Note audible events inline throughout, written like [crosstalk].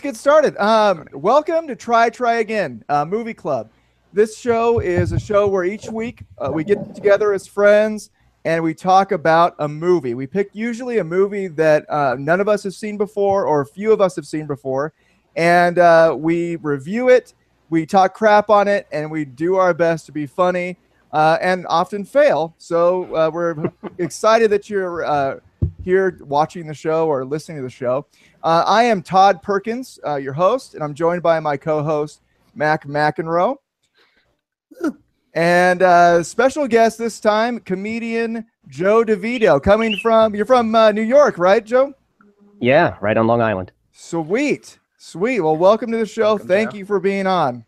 let's get started. Um, welcome to Try Try Again, uh, Movie Club. This show is a show where each week uh, we get together as friends and we talk about a movie. We pick usually a movie that uh, none of us have seen before or a few of us have seen before, and uh, we review it, we talk crap on it, and we do our best to be funny uh, and often fail. So uh, we're [laughs] excited that you're uh, here watching the show or listening to the show. Uh, I am Todd Perkins, uh, your host, and I'm joined by my co-host Mac McEnroe. And uh, special guest this time, comedian Joe DeVito, coming from you're from uh, New York, right, Joe? Yeah, right on Long Island. Sweet, sweet. Well, welcome to the show. Welcome, Thank Joe. you for being on.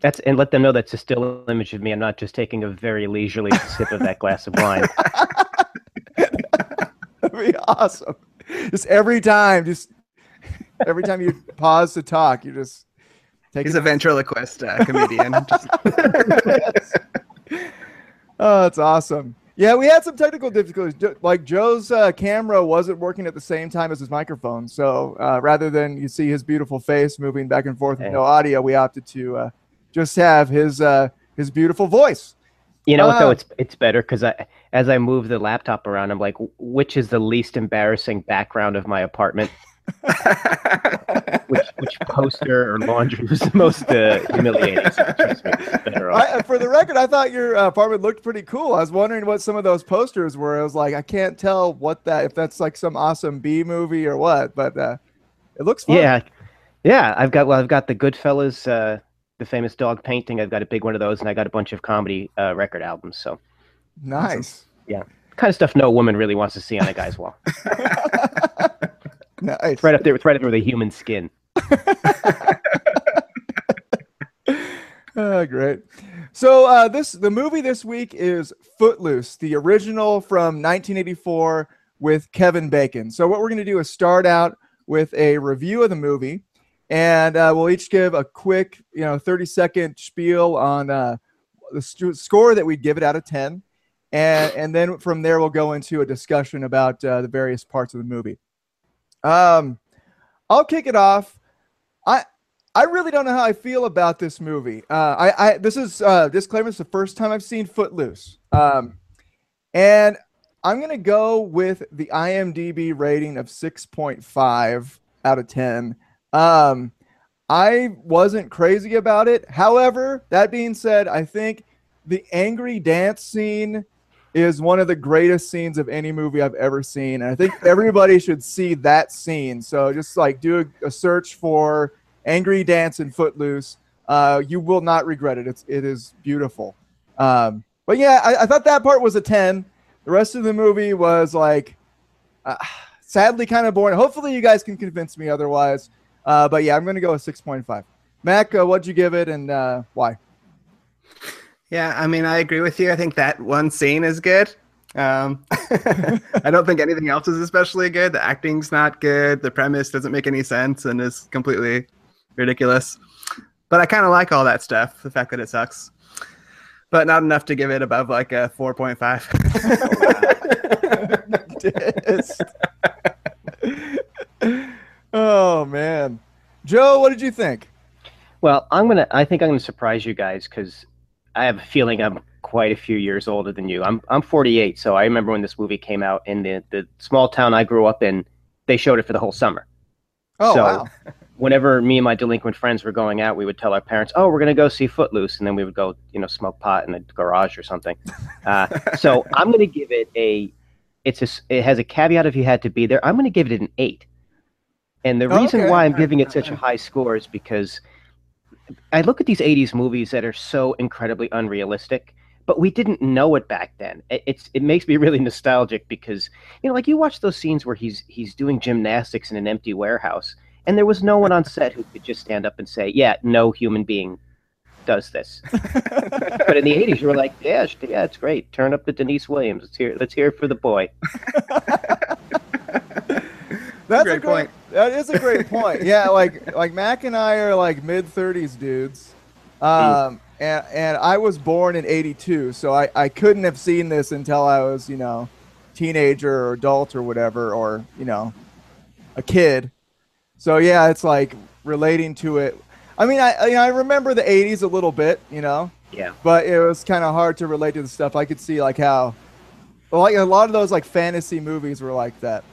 That's and let them know that's a still image of me. I'm not just taking a very leisurely sip of that glass of wine. [laughs] That'd be awesome. Just every time, just every time you pause to talk, you just take He's a ventriloquist uh, comedian. [laughs] Just- Oh, that's awesome. Yeah, we had some technical difficulties. Like Joe's uh, camera wasn't working at the same time as his microphone, so uh, rather than you see his beautiful face moving back and forth with Hey. no audio, we opted to uh, just have his uh, his beautiful voice. You know what Ah. though? It's it's better because I as I move the laptop around, I'm like, which is the least embarrassing background of my apartment? Which which poster or laundry was the most uh, humiliating? So me, it's better off. I, for the record, I thought your uh, apartment looked pretty cool. I was wondering what some of those posters were. I was like, I can't tell what that if that's like some awesome B movie or what, but uh, it looks fun. Yeah, yeah. I've got well, I've got the Goodfellas, uh, the famous dog painting. I've got a big one of those, and I got a bunch of comedy uh, record albums. So nice. Yeah. Kind of stuff no woman really wants to see on a guy's wall. [laughs] Nice. It's right up there. It's right up there with a human skin. Oh, [laughs] great. So uh, this the movie this week is Footloose, the original from 1984 with Kevin Bacon. So what we're going to do is start out with a review of the movie, and uh, we'll each give a quick, you know, 30 second spiel on uh, the st- score that we'd give it out of 10, and and then from there we'll go into a discussion about uh, the various parts of the movie. Um, I'll kick it off. I I really don't know how I feel about this movie. Uh, I, I this is uh, disclaimer. It's the first time I've seen Footloose, um, and I'm gonna go with the IMDb rating of 6.5 out of 10. Um, I wasn't crazy about it. However, that being said, I think the angry dance scene is one of the greatest scenes of any movie I've ever seen. And I think everybody should see that scene. So just like do a, a search for Angry Dance and Footloose. Uh, you will not regret it. It's it is beautiful. Um, but yeah, I, I thought that part was a ten. The rest of the movie was like, uh, sadly, kind of boring. Hopefully, you guys can convince me otherwise. Uh, but yeah, I'm going to go with six point five. Mac, uh, what'd you give it and uh, why? Yeah, I mean, I agree with you. I think that one scene is good. Um, [laughs] I don't think anything else is especially good. The acting's not good. The premise doesn't make any sense and is completely ridiculous. But I kind of like all that stuff. The fact that it sucks, but not enough to give it above like a four point five. Dissed. [laughs] oh man, Joe, what did you think? Well, I'm gonna. I think I'm gonna surprise you guys because I have a feeling I'm quite a few years older than you. I'm I'm 48, so I remember when this movie came out in the the small town I grew up in. They showed it for the whole summer. Oh So- wow, [laughs] Whenever me and my delinquent friends were going out, we would tell our parents, "Oh, we're gonna go see Footloose," and then we would go, you know, smoke pot in the garage or something. [laughs] Uh, so I'm gonna give it a. It's a. It has a caveat if you had to be there. I'm gonna give it an eight. And the reason Okay. why I'm giving it such a high score is because I look at these 80s movies that are so incredibly unrealistic, but we didn't know it back then. It, it's it makes me [laughs] really nostalgic because you know, like you watch those scenes where he's he's doing gymnastics in an empty warehouse, and there was no one on set who could just stand up and say, "Yeah, no human being does this." but in the [laughs] 80s, you were like, "Yeah, yeah, it's great. Turn up the Deniece Williams. Let's hear let's hear it for the boy." [laughs] that's great a great point. That is a great point. Yeah, like like Mac and I are like mid 30s dudes. Um, and and I was born in 82, so I I couldn't have seen this until I was, you know, teenager or adult or whatever or, you know, a kid. So yeah, it's like relating to it. I mean, I I, I remember the '80s a little bit, you know, Yeah. but it was kind of hard to relate to the stuff. I could see like how, like a lot of those like fantasy movies were like that.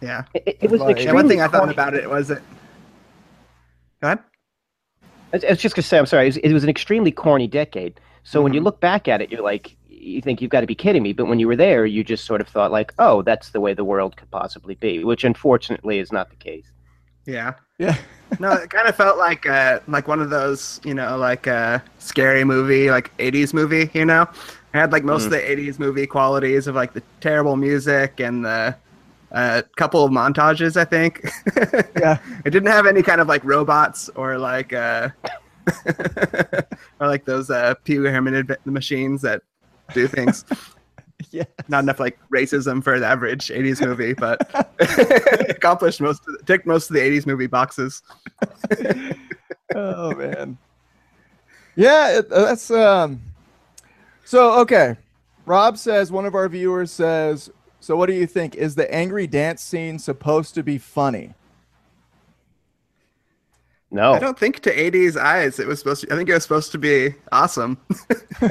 Yeah. It, it was an Like- Yeah, one thing I thought about it was it. Go ahead. I was I was just gonna say, I'm sorry. It was, it was an extremely corny decade. So when you Mhm. look back at it, you're like, you think you've got to be kidding me. But when you were there, you just sort of thought like, oh, that's the way the world could possibly be, which unfortunately is not the case. Yeah. Yeah. [laughs] No, it kind of felt like uh like one of those, you know, like a scary movie, like '80s movie. You know, it had like most of the '80s movie qualities of like the terrible music and the uh, couple of montages. I think. [laughs] Yeah. it didn't have any kind of like robots or like uh [laughs] or like those uh Pee Wee Herman adv- machines that do things. [laughs] Yeah. Not enough like racism for the average '80s movie, but accomplished most of the, ticked most of the '80s movie boxes. oh man. Yeah, it, that's um. So okay, Rob says one of our viewers says. So what do you think? Is the angry dance scene supposed to be funny? No, I don't think to 80s eyes it was supposed to I think it was supposed to be awesome. [laughs]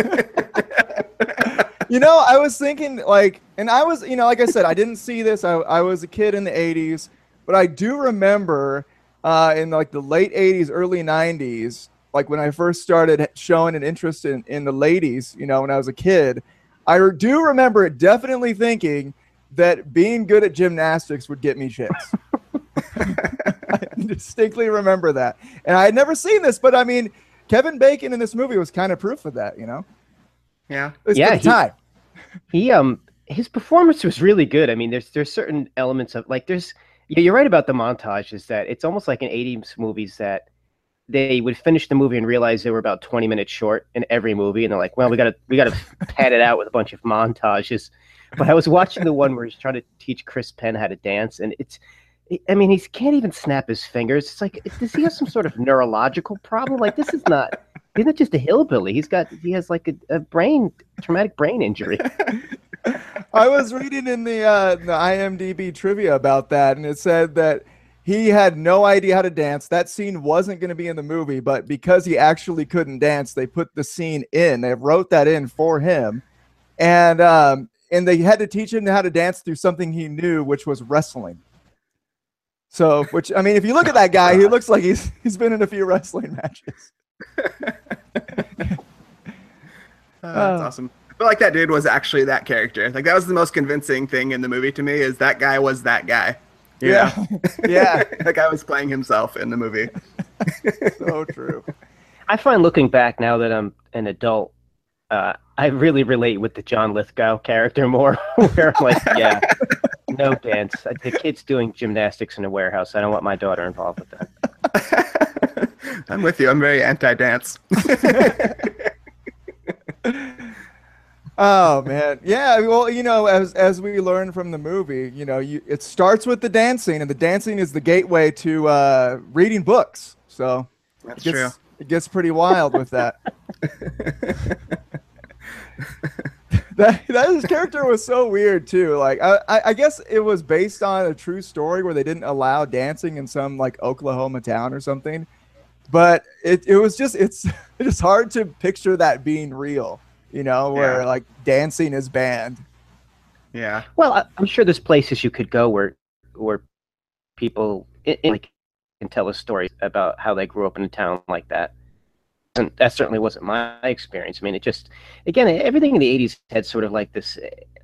you know, I was thinking like, and I was, you know, like I said, I didn't see this. I, I was a kid in the '80s, but I do remember uh, in like the late '80s, early '90s, like when I first started showing an interest in in the ladies. You know, when I was a kid, I do remember definitely thinking that being good at gymnastics would get me chicks. [laughs] [laughs] I distinctly remember that, and I had never seen this, but I mean, Kevin Bacon in this movie was kind of proof of that. You know, yeah. At least Yeah, at he- time. he um his performance was really good. I mean, there's there's certain elements of like there's yeah, you're right about the montage is that it's almost like in 80s movies that they would finish the movie and realize they were about 20 minutes short in every movie and they're like, well, we got to we got to pad it out with a bunch of montages. But I was watching the one where he's trying to teach Chris Penn how to dance and it's I mean, he can't even snap his fingers. It's like, does he have some sort of neurological problem? Like, this is not. He's not just a hillbilly. He's got. He has like a, a brain traumatic brain injury. [laughs] I was reading in the uh, the IMDb trivia about that, and it said that he had no idea how to dance. That scene wasn't going to be in the movie, but because he actually couldn't dance, they put the scene in. They wrote that in for him, and um, and they had to teach him how to dance through something he knew, which was wrestling. So, which I mean, if you look at that guy, he looks like he's he's been in a few wrestling matches. Uh, [laughs] that's Oh. awesome. I feel like that dude was actually that character. Like that was the most convincing thing in the movie to me is that guy was that guy. You Yeah, know? yeah, [laughs] [laughs] that guy was playing himself in the movie. so true. I find looking back now that I'm an adult, uh, I really relate with the John Lithgow character more. [laughs] where I'm like, yeah, no [laughs] dance. The kid's doing gymnastics in a warehouse. I don't want my daughter involved with that. [laughs] I'm with you. I'm very anti-dance. Oh man, yeah. Well, you know, as as we learned from the movie, you know, you it starts with the dancing, and the dancing is the gateway to uh, reading books. So That's it true. it gets pretty wild with that. That that his character was so weird too. Like I, I I guess it was based on a true story where they didn't allow dancing in some like Oklahoma town or something. But it, it was just it's [laughs] it's hard to picture that being real, you know, where Yeah. like dancing is banned. Yeah. Well, I, I'm sure there's places you could go where where people i i- like can tell a story about how they grew up in a town like that. And that certainly wasn't my experience. I mean, it just again everything in the '80s had sort of like this,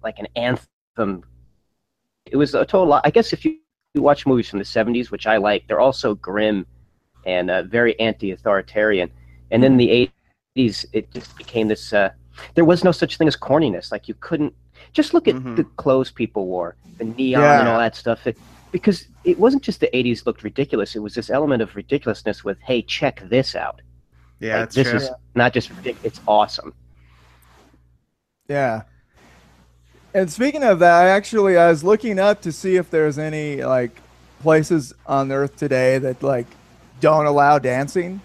like an anthem. It was a total. I guess if you, watch movies from the '70s, which I like, they're also grim and uh, very anti-authoritarian. And then the '80s, it just became this. Uh, there was no such thing as corniness. Like you couldn't just look at Mhm. the clothes people wore, the neon Yeah. and all that stuff. It, because it wasn't just the 80s looked ridiculous. It was this element of ridiculousness with, hey, check this out. Yeah, Like, that's this true. is not just ridiculous, it's awesome. Yeah. And speaking of that, I actually I was looking up to see if there's any like places on Earth today that like don't allow dancing,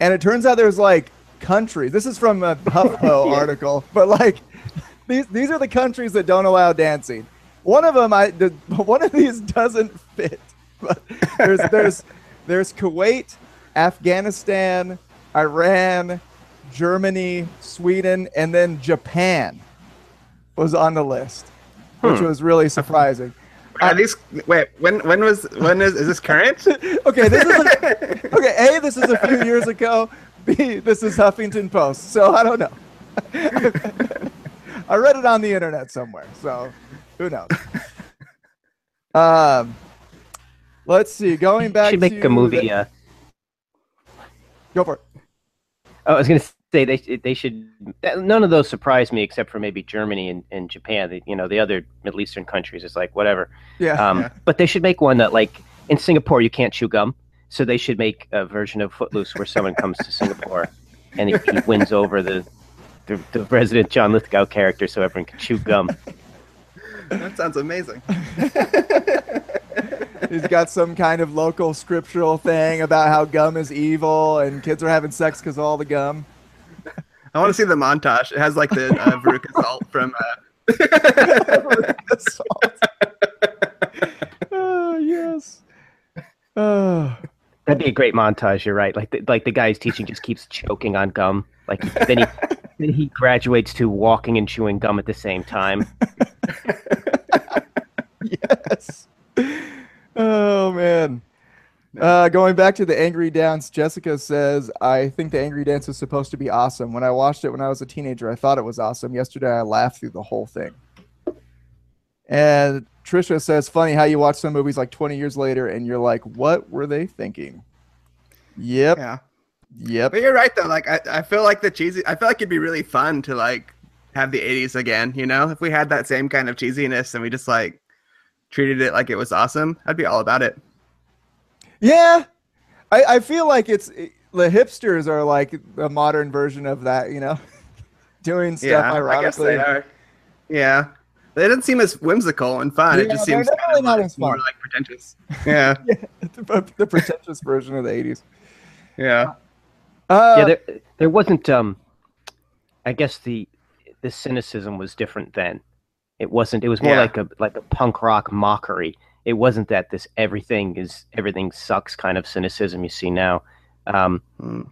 and it turns out there's like countries. This is from a [laughs] HuffPo Yeah. article, but like [laughs] these these are the countries that don't allow dancing. One of them, I the, [laughs] one of these doesn't fit but there's there's there's Kuwait, Afghanistan, Iran, Germany, Sweden, and then Japan was on the list, which Hmm. was really surprising. Are these wait? When when was when is is this current? [laughs] Okay, this is a, [laughs] okay. A, this is a few years ago. B, this is Huffington Post. So I don't know. [laughs] I read it on the internet somewhere. So who knows? Um, let's see. Going back should make to a movie. the- uh, go for it. Oh, I was going to say they they should. None of those surprised me except for maybe Germany and, and Japan. The, you know, the other Middle Eastern countries is like whatever. Yeah. Um, Yeah. But they should make one that like in Singapore you can't chew gum, so they should make a version of Footloose where someone comes to Singapore [laughs] and he, he wins over the, the the resident John Lithgow character so everyone can chew gum. [laughs] that sounds amazing. [laughs] He's got some kind of local scriptural thing about how gum is evil and kids are having sex because of all the gum. I want to see the montage. It has like the uh, [laughs] Veruca Salt from. Uh, [laughs] oh yes. Oh. That'd be a great montage. You're right. Like the, like the guy he's teaching just keeps choking on gum. Like then he [laughs] then he graduates to walking and chewing gum at the same time. yes. Oh man. Uh, going back to the Angry Dance, Jessica says, I think the Angry Dance is supposed to be awesome. When I watched it when I was a teenager, I thought it was awesome. Yesterday, I laughed through the whole thing. And Trisha says, funny how you watch some movies like 20 years later and you're like, what were they thinking? Yep. yeah, Yep. but you're right though. Like I, I feel like the cheesy. I feel like it'd be really fun to like have the '80s again. You know, if we had that same kind of cheesiness and we just like treated it like it was awesome, I'd be all about it. Yeah, I, I feel like it's the hipsters are like a modern version of that, you know, [laughs] doing stuff yeah, I guess ironically. they are. Yeah, they didn't seem as whimsical and fun. it just they're seems definitely kind of not like as more fun. like pretentious. Yeah, [laughs] the, the pretentious version of the '80s. yeah. Uh, yeah, there there wasn't. Um, I guess the the cynicism was different then. It wasn't. It was more Yeah. like a like a punk rock mockery. It wasn't that this everything is everything sucks kind of cynicism you see now. Um, Mm.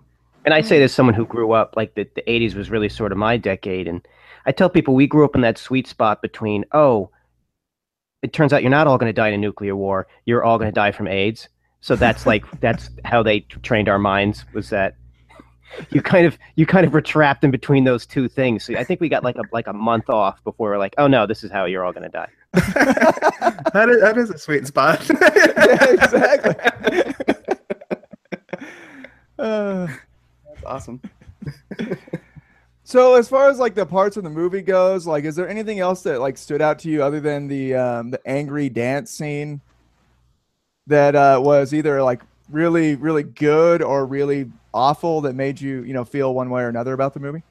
and I say this someone who grew up like the the '80s was really sort of my decade, and I tell people we grew up in that sweet spot between oh, it turns out you're not all going to die in a nuclear war. You're all going to die from AIDS. So that's like [laughs] that's how they t- trained our minds was that you kind of you kind of were trapped in between those two things. So I think we got like a like a month off before we're like, oh no, this is how you're all going to die. [laughs] that is that is a sweet spot. [laughs] yeah, exactly. Uh, [laughs] That's awesome. so as far as like the parts of the movie goes, like, is there anything else that like stood out to you other than the um, the angry dance scene that uh, was either like really really good or really awful that made you you know feel one way or another about the movie?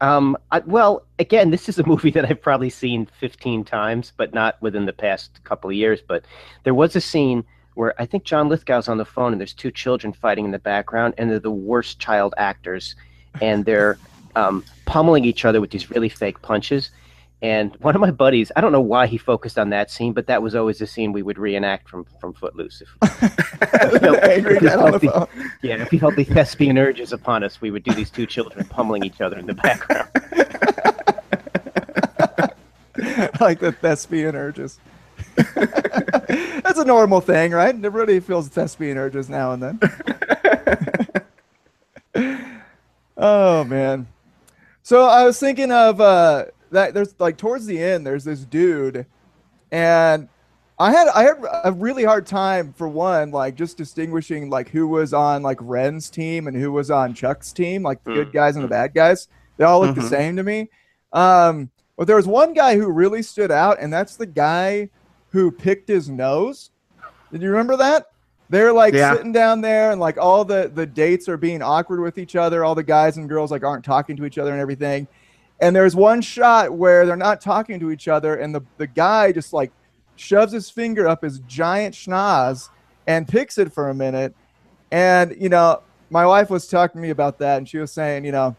Um, I, well, again, this is a movie that I've probably seen 15 times, but not within the past couple of years. But there was a scene where I think John Lithgow's on the phone, and there's two children fighting in the background, and they're the worst child actors, and they're [laughs] um, pummeling each other with these really fake punches. And one of my buddies, I don't know why he focused on that scene, but that was always the scene we would reenact from from Footloose. If, [laughs] angry dad on the Healthy. phone. yeah, if we felt the thespian urges upon us, we would do these two children pummeling each other in the background. [laughs] like the thespian urges. [laughs] That's a normal thing, right? Everybody feels thespian urges now and then. oh man. So I was thinking of uh that there's like towards the end there's this dude and I had I had a really hard time for one like just distinguishing like who was on like Ren's team and who was on Chuck's team, like the good guys and the bad guys. They all look the Mhm. same to me. Um but there was one guy who really stood out, and that's the guy who picked his nose. Did you remember that? They're like Yeah. sitting down there, and like all the the dates are being awkward with each other. All the guys and girls like aren't talking to each other and everything. And there's one shot where they're not talking to each other, and the the guy just like shoves his finger up his giant schnoz and picks it for a minute. And you know, my wife was talking to me about that, and she was saying, you know,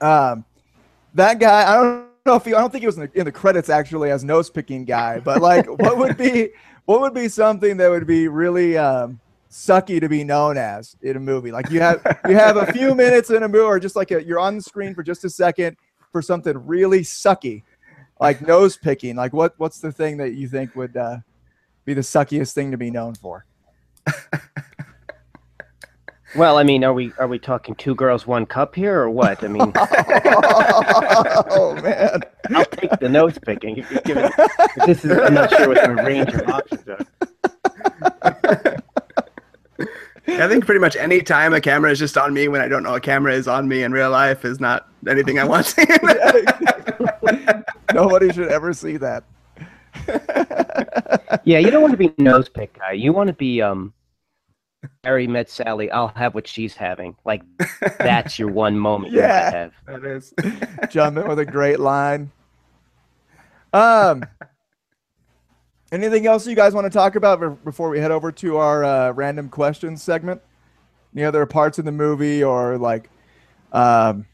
um, that guy. I don't know if he, I don't think he was in the, in the credits actually as nose picking guy, but like, [laughs] what would be what would be something that would be really um, sucky to be known as in a movie? Like you have you have a few minutes in a movie, or just like a, you're on the screen for just a second for something really sucky, like [laughs] nose picking. Like what what's the thing that you think would uh, be the suckiest thing to be known for? [laughs] Well, I mean, are we are we talking two girls, one cup here, or what? I mean, [laughs] oh man. I'll take the nose picking. If you give it, if this is, I'm not sure what the range of options are. I think pretty much any time a camera is just on me when I don't know a camera is on me in real life is not anything I want to [laughs] see Nobody should ever see that. [laughs] Yeah, you don't want to be nose pick guy. You want to be um, Harry met Sally. I'll have what she's having. Like that's your one moment Yeah. might have. that is. Jump in with a great line. Um, [laughs] anything else you guys want to talk about before we head over to our uh, random questions segment? Any other parts of the movie or like, um,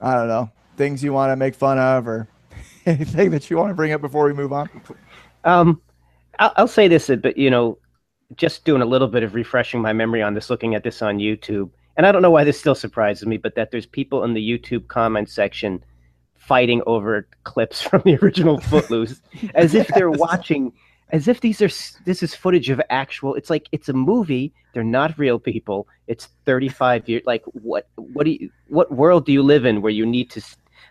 I don't know, things you want to make fun of or [laughs] anything that you want to bring up before we move on? Um, I'll, I'll say this, but you know, just doing a little bit of refreshing my memory on this, looking at this on YouTube, and I don't know why this still surprises me, but that there's people in the YouTube comment section fighting over clips [laughs] from the original Footloose, as if they're watching, as if these are this is footage of actual. It's like it's a movie. They're not real people. It's 35 years. Like what? What do you? What world do you live in where you need to?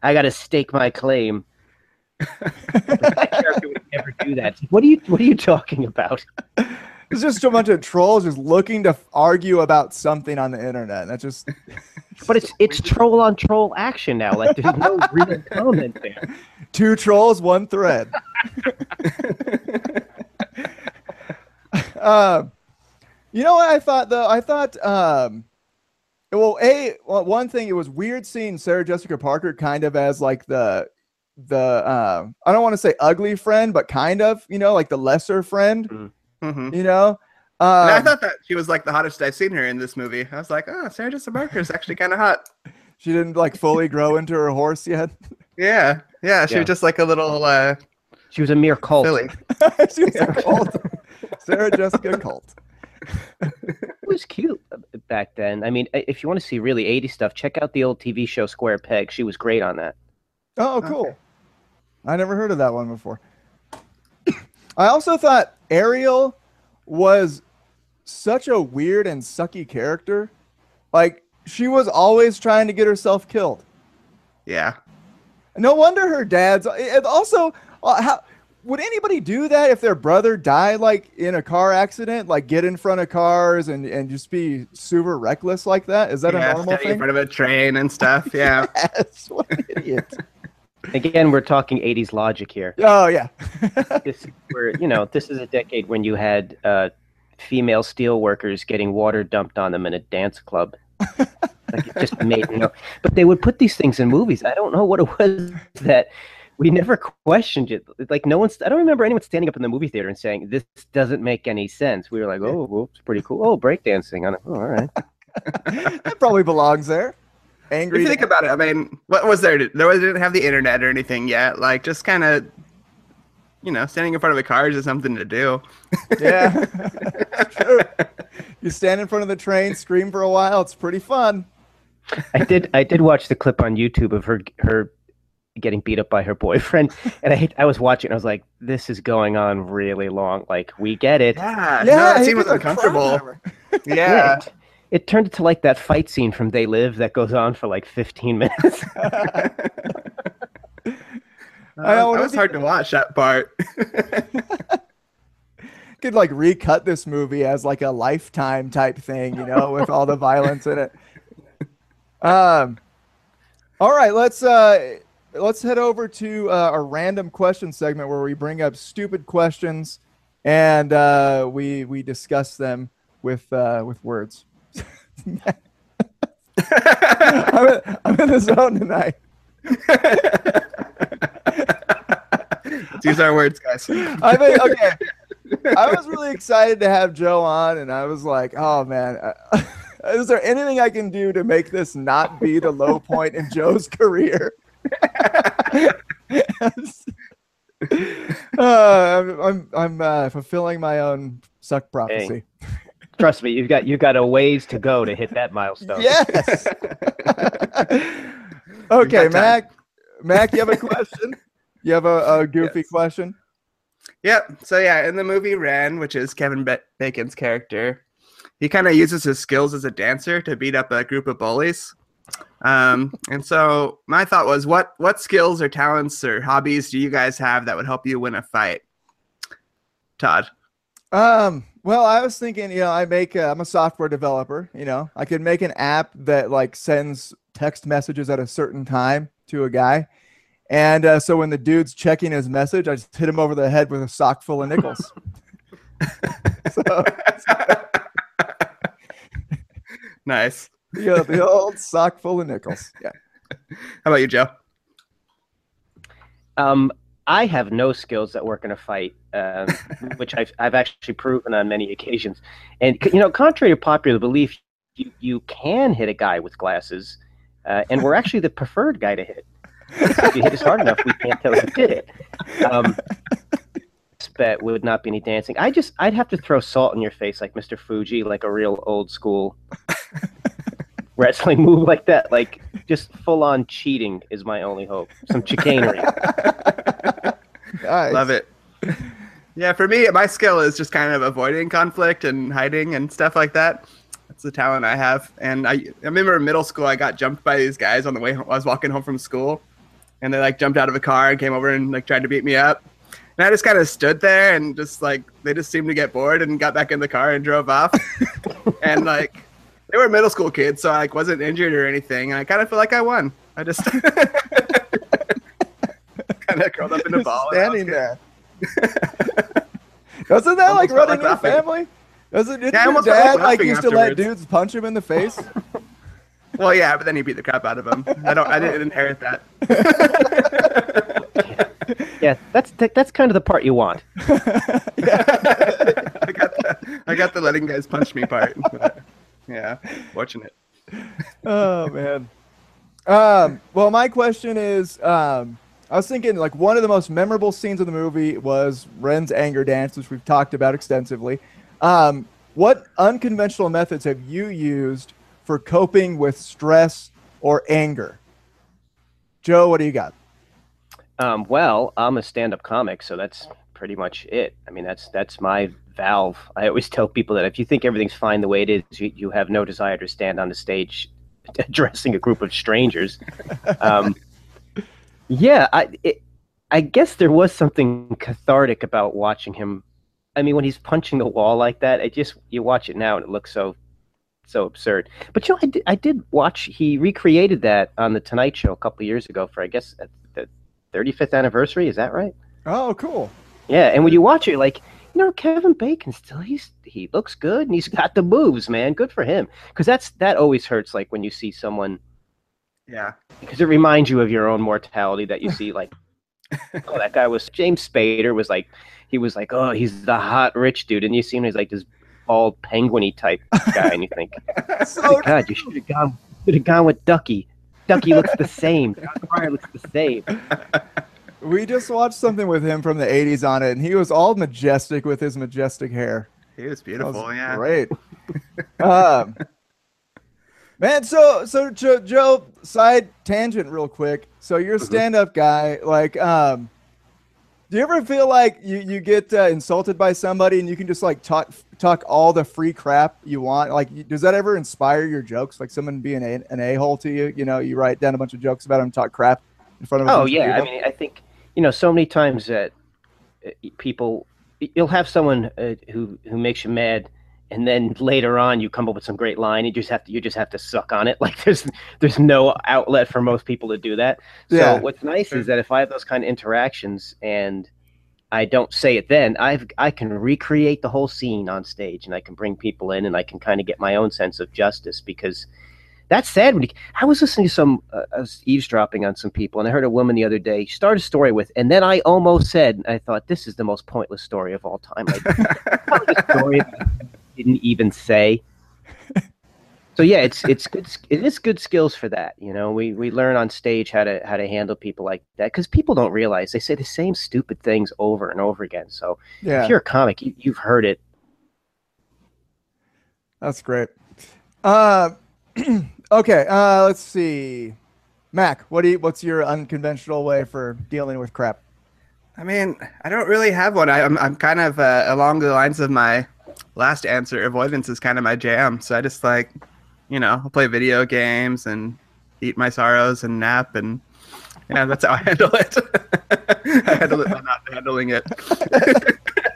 I got to stake my claim. [laughs] that character would never do that. What are you? What are you talking about? [laughs] It's just a bunch of trolls just looking to argue about something on the internet. That's just [laughs] But it's it's troll on troll action now. Like there's no [laughs] real comment there. two trolls, one thread. um, [laughs] you know what I thought though? I thought, um, well, a well, one thing it was weird seeing Sarah Jessica Parker kind of as like the the um, I don't want to say ugly friend, but kind of, you know, like the lesser friend, Mhm. you know. Um, And I thought that she was like the hottest I've seen her in this movie. I was like, oh, Sarah Jessica Parker is actually kind of hot. she didn't like fully grow into her horse yet. [laughs] Yeah, yeah, she Yeah. was just like a little uh, She was a mere cult. silly. [laughs] she was a cult. [laughs] Sarah Jessica cult. It was cute back then. I mean, if you want to see really 80 stuff, check out the old TV show Square Peg. She was great on that. Oh, cool. Okay. I never heard of that one before. [coughs] I also thought Ariel was such a weird and sucky character. Like she was always trying to get herself killed. Yeah, No wonder her dad's. And also, uh, how would anybody do that if their brother died like in a car accident? Like get in front of cars and and just be super reckless like that? Is that yeah, a normal standing in front of a train and stuff. Yeah, [laughs] Yes, what an idiot. Again, we're talking 80s logic here. Oh yeah. [laughs] This where you know this is a decade when you had uh, female steel workers getting water dumped on them in a dance club. like it just made no. [laughs] But they would put these things in movies. I don't know what it was that we never questioned it. Like no one's. I don't remember anyone standing up in the movie theater and saying this doesn't make any sense. We were like, oh, well, it's pretty cool. Oh, breakdancing on it. Oh, all right. [laughs] that probably belongs there. If you think about it, I mean, what was there? to- There was didn't have the internet or anything yet. Like, just kind of, you know, standing in front of the cars is something to do. yeah. [laughs] True. You stand in front of the train, scream for a while. It's pretty fun. I did. I did watch the clip on YouTube of her her getting beat up by her boyfriend, [laughs] and I hate, I was watching. I was like, this is going on really long. Like we get it. Yeah, Yeah, no, that he scene was was a crowd uncomfortable. member. Yeah, it, it turned into like that fight scene from They Live that goes on for like 15 minutes. [laughs] I know, that was hard to watch that part. [laughs] Could like recut this movie as like a lifetime type thing, you know, with all the violence in it. Um, all right, let's uh, let's head over to uh, a random question segment where we bring up stupid questions and uh, we we discuss them with uh, with words. I'm, in, I'm in the zone tonight. Let's use our words, guys. I mean, okay. I was really excited to have Joe on, and I was like, "Oh man, uh, [laughs] is there anything I can do to make this not be the low point in Joe's career?" yes. [laughs] Uh, I'm I'm, I'm uh, fulfilling my own suck prophecy. Trust me, you've got you've got a ways to go to hit that milestone. Yes. [laughs] okay, Mac. Mac, you have a question? You have a, a goofy yes. question? Yep. So yeah, in the movie Ren, which is Kevin Bacon's character, he kind of uses his skills as a dancer to beat up a group of bullies. Um, and so my thought was, what what skills or talents or hobbies do you guys have that would help you win a fight? Todd. Um. Well, I was thinking, you know, I make i I'm a software developer. You know, I could make an app that like sends text messages at a certain time to a guy, and uh, so when the dude's checking his message, I just hit him over the head with a sock full of nickels. [laughs] [laughs] so, [laughs] nice. Yeah, the old sock full of nickels. Yeah. How about you, Joe? Um, I have no skills that work in a fight, um, [laughs] which I've, I've actually proven on many occasions. And you know, contrary to popular belief, you, you can hit a guy with glasses, uh, and we're actually the preferred guy to hit. if you hit us hard enough, we can't tell you did it. Um, bet would not be any dancing. I just I'd have to throw salt in your face like Mr. Fuji, like a real old school wrestling [laughs] move like that. Like just full on cheating is my only hope. Some chicanery. [laughs] nice. Love it. Yeah, for me, my skill is just kind of avoiding conflict and hiding and stuff like that. That's the talent I have. And I, I remember in middle school, I got jumped by these guys on the way home. I was walking home from school, and they like jumped out of a car and came over and like tried to beat me up. And I just kind of stood there and just like they just seemed to get bored and got back in the car and drove off. [laughs] and like they were middle school kids, so I like wasn't injured or anything. And I kind of feel like I won. I just [laughs] kind of curled up in a ball. Standing there. [laughs] Wasn't that like running like in your family? Doesn't yeah, your dad like used afterwards. to let dudes punch him in the face? [laughs] well, yeah, but then he beat the crap out of him. I don't. I didn't inherit that. yeah, that's that's kind of the part you want. I got the I got the letting guys punch me part. Yeah, watching it. [laughs] oh man. Um, well, my question is, um, I was thinking like one of the most memorable scenes of the movie was Ren's anger dance, which we've talked about extensively. Um, what unconventional methods have you used for coping with stress or anger? Joe, what do you got? Um, well, I'm a stand-up comic, so that's pretty much it. I mean, that's that's my valve. I always tell people that if you think everything's fine the way it is, you, you have no desire to stand on the stage [laughs] addressing a group of strangers. [laughs] Um, yeah, I it, I guess there was something cathartic about watching him. I mean, when he's punching the wall like that, it just you watch it now and it looks so so absurd. But you know, I did, I did watch. He recreated that on the Tonight Show a couple years ago for I guess the 35th anniversary. Is that right? Oh, cool. Yeah, and when you watch it, like you know, Kevin Bacon still he's he looks good and he's [laughs] got the moves, man. Good for him. Because that's that always hurts, like when you see someone. Yeah. Because it reminds you of your own mortality that you see, like, [laughs] oh, that guy was James Spader was like, he was like, oh, he's the hot rich dude, and you see him, he's like this bald penguiny type guy, and you think, so [laughs] oh God, you should have gone, should have gone with Ducky. Ducky looks the same. Jon Cryer looks the same. We just watched something with him from the '80s on it, and he was all majestic with his majestic hair. He was beautiful. Was yeah, great. [laughs] um, man, so so Joe, Joe, side tangent, real quick. So you're a mm-hmm. stand-up guy, like, um, do you ever feel like you you get uh, insulted by somebody and you can just like talk talk all the free crap you want? Like, does that ever inspire your jokes? Like someone being a, an a hole to you? You know, you write down a bunch of jokes about them, talk crap in front of. Oh yeah, I mean, I think you know, so many times that uh, people you'll have someone uh, who who makes you mad and then later on you come up with some great line you just have to you just have to suck on it [laughs] like there's there's no outlet for most people to do that yeah. so what's nice is that if i have those kind of interactions and i don't say it then i've i can recreate the whole scene on stage and i can bring people in and i can kind of get my own sense of justice because that's sad when you, i was listening to some uh, i was eavesdropping on some people and i heard a woman the other day she started a story with and then i almost said i thought this is the most pointless story of all time like [laughs] story didn't even say. so so yeah, it's it's good. It is good skills for that. You know, we we learn on stage how to how to handle people like that because people don't realize they say the same stupid things over and over again. So Yeah. if you're a comic, you, you've heard it. That's great. Uh, [clears throat] okay, uh, let's see. Mac, what do you, what's your unconventional way for dealing with crap? I mean, I don't really have one. I, I'm I'm kind of uh, along the lines of my last answer. Avoidance is kind of my jam. So I just like, you know, I'll play video games and eat my sorrows and nap and yeah, that's how I [laughs] handle it. [laughs] I handle it by not handling it. [laughs]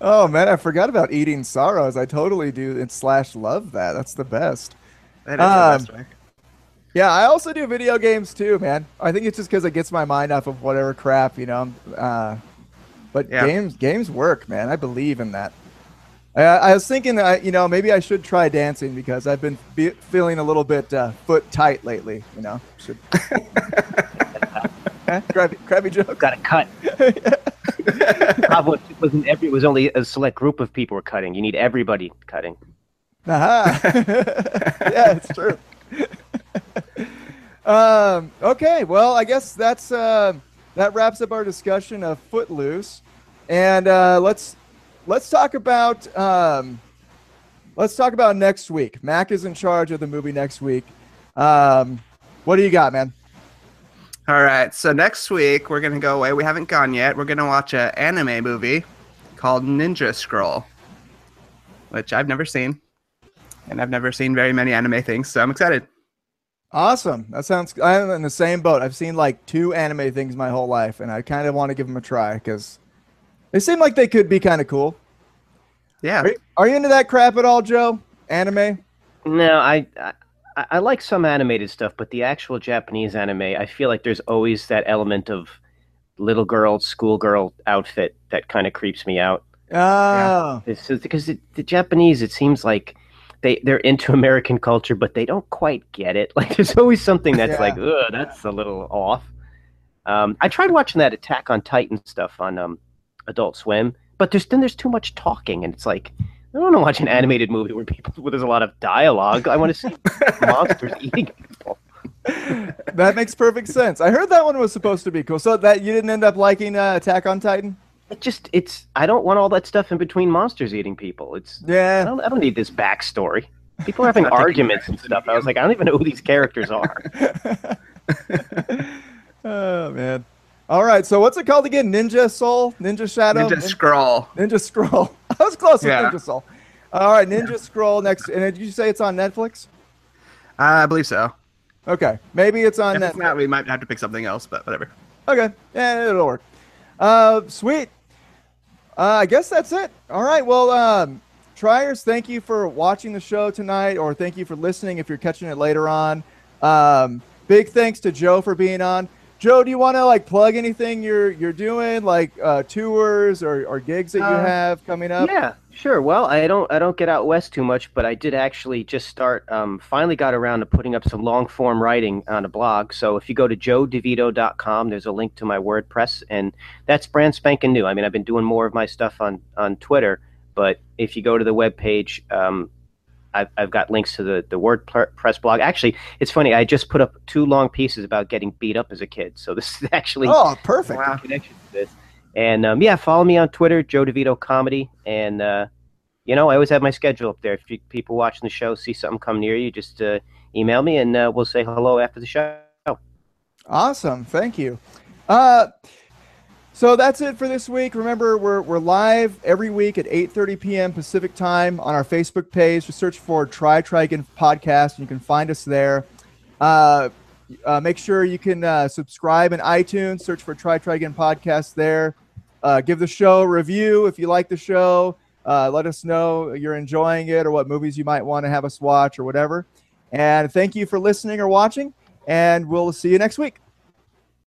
Oh man, I forgot about eating sorrows. I totally do and slash love that. That's the best. That is the best Um, way. Yeah, I also do video games too, man. I think it's just because it gets my mind off of whatever crap, you know. Uh, but Yeah. games, games work, man. I believe in that. I, I was thinking, that, you know, maybe I should try dancing because I've been be- feeling a little bit uh, foot tight lately. You know, should. [laughs] Crabby, crabby joke. Got to cut. Problem [laughs] [laughs] was, it wasn't every. It was only a select group of people were cutting. You need everybody cutting. Aha. [laughs] yeah, it's true. [laughs] um, okay, well, I guess that's uh, that wraps up our discussion of Footloose, and uh, let's let's talk about um, let's talk about next week. Mac is in charge of the movie next week. Um, what do you got, man? All right. So next week we're gonna go away. We haven't gone yet. We're gonna watch an anime movie called Ninja Scroll, which I've never seen, and I've never seen very many anime things. So I'm excited. Awesome. That sounds. I'm in the same boat. I've seen like two anime things my whole life, and I kind of want to give them a try because they seem like they could be kind of cool. Yeah. Are you, are you into that crap at all, Joe? Anime? No, I, I I like some animated stuff, but the actual Japanese anime, I feel like there's always that element of little girl, schoolgirl outfit that kind of creeps me out. Oh, just because it, the Japanese, it seems like they they're into [laughs] American culture, but they don't quite get it. [laughs] Like there's always something that's Yeah. like, ugh, that's a little off. Um, I tried watching that Attack on Titan stuff on um, Adult Swim, but there's then there's too much talking, and it's like I don't want to watch an animated movie where people where there's a lot of dialogue. I want to see [laughs] monsters eating people. that makes perfect sense. I heard that one was supposed to be cool. So that you didn't end up liking uh, Attack on Titan? It just it's I don't want all that stuff in between monsters eating people. It's I Yeah. don't, I don't need this backstory. People are [laughs] having arguments and stuff. I was like, I don't even know who these characters are. [laughs] oh man. All right. So what's it called again? Ninja Soul? Ninja Shadow? Ninja Scroll. Ninja Scroll. [laughs] I was close Yeah. with Ninja Soul. All right, Ninja Scroll next. And did you say it's on Netflix? I believe so. Okay, maybe it's on If it's Netflix. not, we might have to pick something else, but whatever. Okay, yeah, it'll work. Uh, sweet. Uh, I guess that's it. All right. Well, um, Triers, thank you for watching the show tonight, or thank you for listening if you're catching it later on. Um, big thanks to Joe for being on. Joe, do you want to like plug anything you're you're doing, like uh, tours or, or gigs that you Uh, have coming up? Yeah, sure. Well, I don't I don't get out west too much, but I did actually just start. Um, finally got around to putting up some long form writing on a blog. So if you go to joedevito.com, there's a link to my WordPress, and that's brand spanking new. I mean, I've been doing more of my stuff on on Twitter, but if you go to the webpage, um, I've, I've got links to the, the WordPress blog. Actually, it's funny. I just put up two long pieces about getting beat up as a kid. So [laughs] this is actually Oh, perfect. Wow. connection to this. And um, yeah, follow me on Twitter, Joe DeVito Comedy. And, uh, you know, I always have my schedule up there. If you, people watching the show see something come near you, just uh, email me and uh, we'll say hello after the show. Awesome. Thank you. So that's it for this week. Remember, we're, we're live every week at 8.30 p.m. Pacific time on our Facebook page. Just search for Try Try Again Podcast, and you can find us there. Uh, uh, make sure you can uh, subscribe in iTunes. Search for Try Try Again Podcast there. Uh, give the show a review if you like the show. Uh, let us know you're enjoying it or what movies you might want to have us watch or whatever. And thank you for listening or watching, and we'll see you next week.